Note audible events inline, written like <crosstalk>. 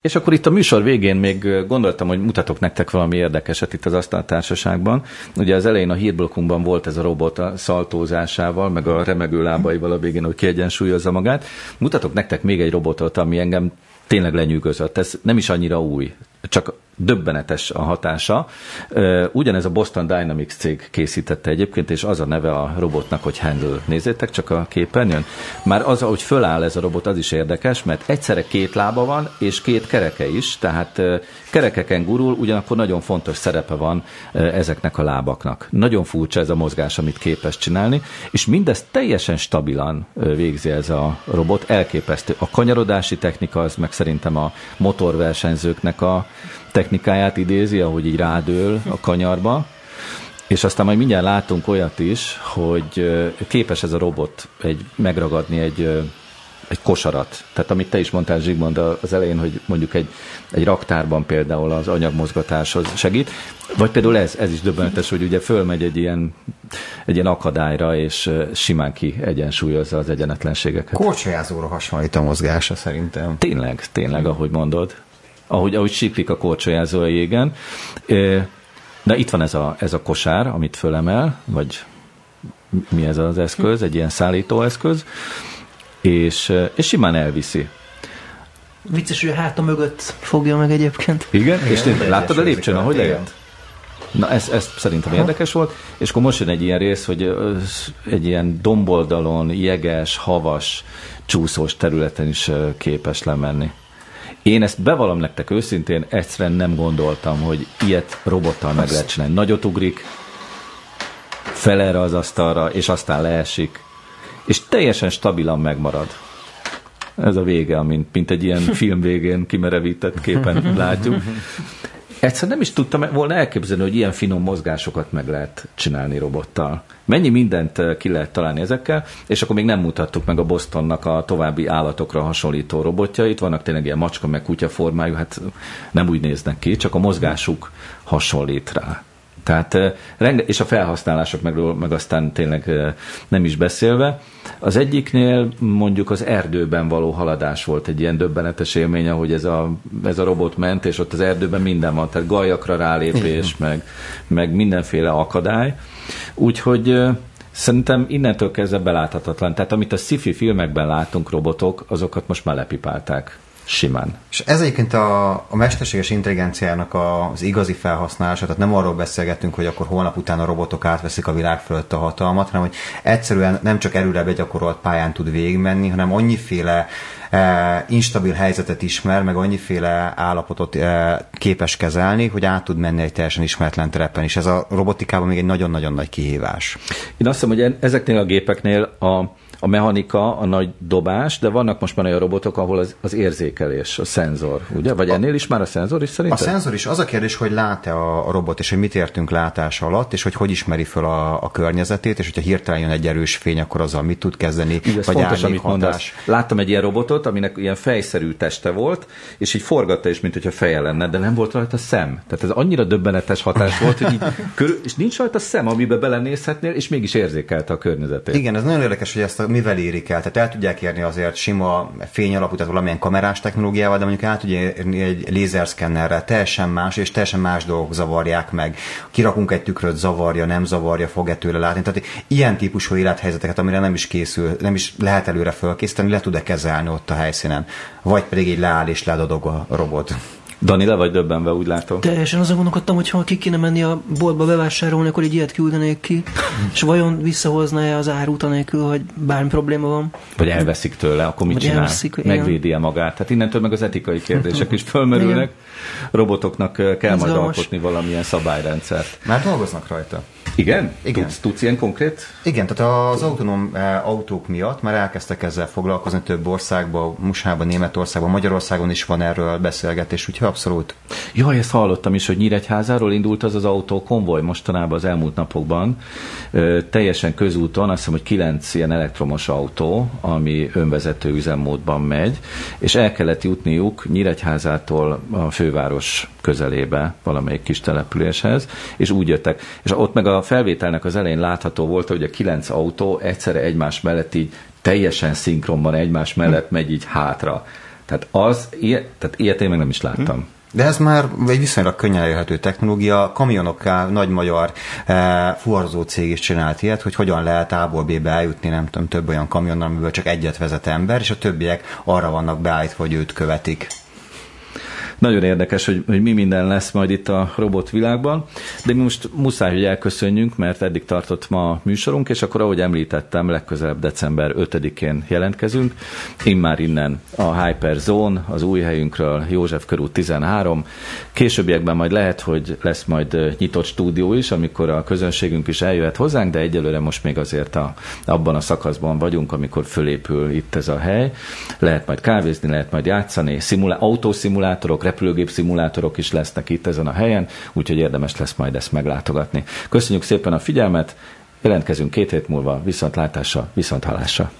És akkor itt a műsor végén még gondoltam, hogy mutatok nektek valami érdekeset itt az asztaltársaságban. Ugye az elején a hírblokunkban volt ez a robot a szaltózásával, meg a remegő lábaival a végén, hogy kiegyensúlyozza magát. Mutatok nektek még egy robotot, ami engem tényleg lenyűgözött. Ez nem is annyira új, csak döbbenetes a hatása. Ugyanez a Boston Dynamics cég készítette egyébként, és az a neve a robotnak, hogy Handle. Nézzétek csak a képernyőn. Már az, ahogy föláll ez a robot, az is érdekes, mert egyszerre két lába van, és két kereke is, tehát kerekeken gurul, ugyanakkor nagyon fontos szerepe van ezeknek a lábaknak. Nagyon furcsa ez a mozgás, amit képes csinálni, és mindezt teljesen stabilan végzi ez a robot, elképesztő. A kanyarodási technika az meg szerintem a motorversenyzőknek a technikáját idézi, ahogy így rádől a kanyarba, és aztán majd mindjárt látunk olyat is, hogy képes ez a robot egy, megragadni egy, egy kosarat. Tehát amit te is mondtál, Zsigmond, az elején, hogy mondjuk egy, egy raktárban például az anyagmozgatáshoz segít, vagy például ez, ez is döbbenetes, hogy ugye fölmegy egy ilyen, egy ilyen akadályra, és simán ki egyensúlyozza az egyenetlenségeket. Korcsolyázóra hasonlít a mozgása szerintem. Tényleg, tényleg, ahogy mondod ahogy, ahogy siklik a korcsolyázó a jégen. De itt van ez a, ez a kosár, amit fölemel, vagy mi ez az eszköz, egy ilyen szállítóeszköz, és, és simán elviszi. Vicces, hogy a háta mögött fogja meg egyébként. Igen? Igen és te láttad a lépcsőn, ahogy lejött? Na ez, ez szerintem Aha. érdekes volt, és akkor most jön egy ilyen rész, hogy egy ilyen domboldalon, jeges, havas, csúszós területen is képes lemenni. Én ezt bevallom nektek őszintén, egyszerűen nem gondoltam, hogy ilyet robottal meg lehet csinálni. Nagyot ugrik, fel erre az asztalra, és aztán leesik, és teljesen stabilan megmarad. Ez a vége, mint, mint egy ilyen film végén kimerevített képen <laughs> látjuk. Egyszer nem is tudtam volna elképzelni, hogy ilyen finom mozgásokat meg lehet csinálni robottal. Mennyi mindent ki lehet találni ezekkel, és akkor még nem mutattuk meg a Bostonnak a további állatokra hasonlító robotjait. Vannak tényleg ilyen macska meg kutya formájú, hát nem úgy néznek ki, csak a mozgásuk hasonlít rá. Tehát, eh, és a felhasználások meg, meg aztán tényleg nem is beszélve. Az egyiknél mondjuk az erdőben való haladás volt egy ilyen döbbenetes élmény, ahogy ez a, ez a robot ment, és ott az erdőben minden van, tehát gajakra rálépés, meg, meg mindenféle akadály. Úgyhogy Szerintem innentől kezdve beláthatatlan. Tehát amit a sci-fi filmekben látunk robotok, azokat most már lepipálták simán. És ez egyébként a, a mesterséges intelligenciának az igazi felhasználása, tehát nem arról beszélgetünk, hogy akkor holnap után a robotok átveszik a világ fölött a hatalmat, hanem hogy egyszerűen nem csak erőre begyakorolt pályán tud végigmenni, hanem annyiféle e, instabil helyzetet ismer, meg annyiféle állapotot e, képes kezelni, hogy át tud menni egy teljesen ismeretlen terepen, és ez a robotikában még egy nagyon-nagyon nagy kihívás. Én azt hiszem, hogy ezeknél a gépeknél a a mechanika, a nagy dobás, de vannak most már olyan robotok, ahol az, az érzékelés, a szenzor, ugye? Vagy ennél is már a szenzor is szerintem? A szenzor is. Az a kérdés, hogy lát-e a, a robot, és hogy mit értünk látás alatt, és hogy hogy ismeri fel a, a környezetét, és hogyha hirtelen jön egy erős fény, akkor azzal mit tud kezdeni, Igen, vagy fontos, amit mondasz. Láttam egy ilyen robotot, aminek ilyen fejszerű teste volt, és így forgatta is, mint hogyha feje lenne, de nem volt rajta szem. Tehát ez annyira döbbenetes hatás volt, hogy így körül, és nincs rajta szem, amiben belenézhetnél, és mégis érzékelte a környezetét. Igen, ez nagyon érdekes, hogy ezt a mivel érik el. Tehát el tudják érni azért sima fény alapú, tehát valamilyen kamerás technológiával, de mondjuk el tudja érni egy lézerszkennerrel, teljesen más, és teljesen más dolgok zavarják meg. Kirakunk egy tükröt, zavarja, nem zavarja, fog-e tőle látni. Tehát ilyen típusú élethelyzeteket, amire nem is készül, nem is lehet előre fölkészíteni, le tud-e kezelni ott a helyszínen. Vagy pedig egy leáll és ledadog a robot. Dani, le vagy döbbenve, úgy látom. Teljesen azon gondolkodtam, hogy ha ki kéne menni a boltba bevásárolni, akkor egy ilyet küldenék ki, <laughs> és vajon visszahozná-e az árút anélkül, hogy bármi probléma van. Vagy elveszik tőle, akkor mit Vagy csinál? Elveszik, Megvédi-e magát? Tehát innentől meg az etikai kérdések is fölmerülnek. Robotoknak kell Ez majd alkotni valamilyen szabályrendszert. Már dolgoznak rajta. Igen? Igen. Tudsz, tudsz ilyen konkrét? Igen, tehát az autonóm eh, autók miatt már elkezdtek ezzel foglalkozni több országban, Musában, Németországban, Magyarországon is van erről beszélgetés, úgyhogy abszolút. Jaj, ezt hallottam is, hogy Nyíregyházáról indult az az autó konvoj mostanában az elmúlt napokban. teljesen közúton, azt hiszem, hogy kilenc ilyen elektromos autó, ami önvezető üzemmódban megy, és el kellett jutniuk Nyíregyházától a főváros közelébe, valamelyik kis településhez, és úgy jöttek. És ott meg a felvételnek az elején látható volt, hogy a kilenc autó egyszerre egymás mellett így teljesen szinkronban egymás mellett megy így hátra. Tehát az, ilyet, tehát ilyet én meg nem is láttam. Hm. De ez már egy viszonylag könnyen elérhető technológia. Kamionokká nagy magyar eh, fuvarozó cég is csinált ilyet, hogy hogyan lehet A-ból B-be eljutni, nem tudom, több olyan kamion, amiből csak egyet vezet ember, és a többiek arra vannak beállítva, hogy őt követik. Nagyon érdekes, hogy, hogy mi minden lesz majd itt a robotvilágban, de mi most muszáj, hogy elköszönjünk, mert eddig tartott ma a műsorunk, és akkor, ahogy említettem, legközelebb december 5-én jelentkezünk. Immár innen a Hyper Zone, az új helyünkről, József körút 13. Későbbiekben majd lehet, hogy lesz majd nyitott stúdió is, amikor a közönségünk is eljöhet hozzánk, de egyelőre most még azért a, abban a szakaszban vagyunk, amikor fölépül itt ez a hely. Lehet majd kávézni, lehet majd játszani, szimulá- autószimulátorok, repülőgép szimulátorok is lesznek itt ezen a helyen, úgyhogy érdemes lesz majd ezt meglátogatni. Köszönjük szépen a figyelmet, jelentkezünk két hét múlva, viszontlátásra, viszonthallásra.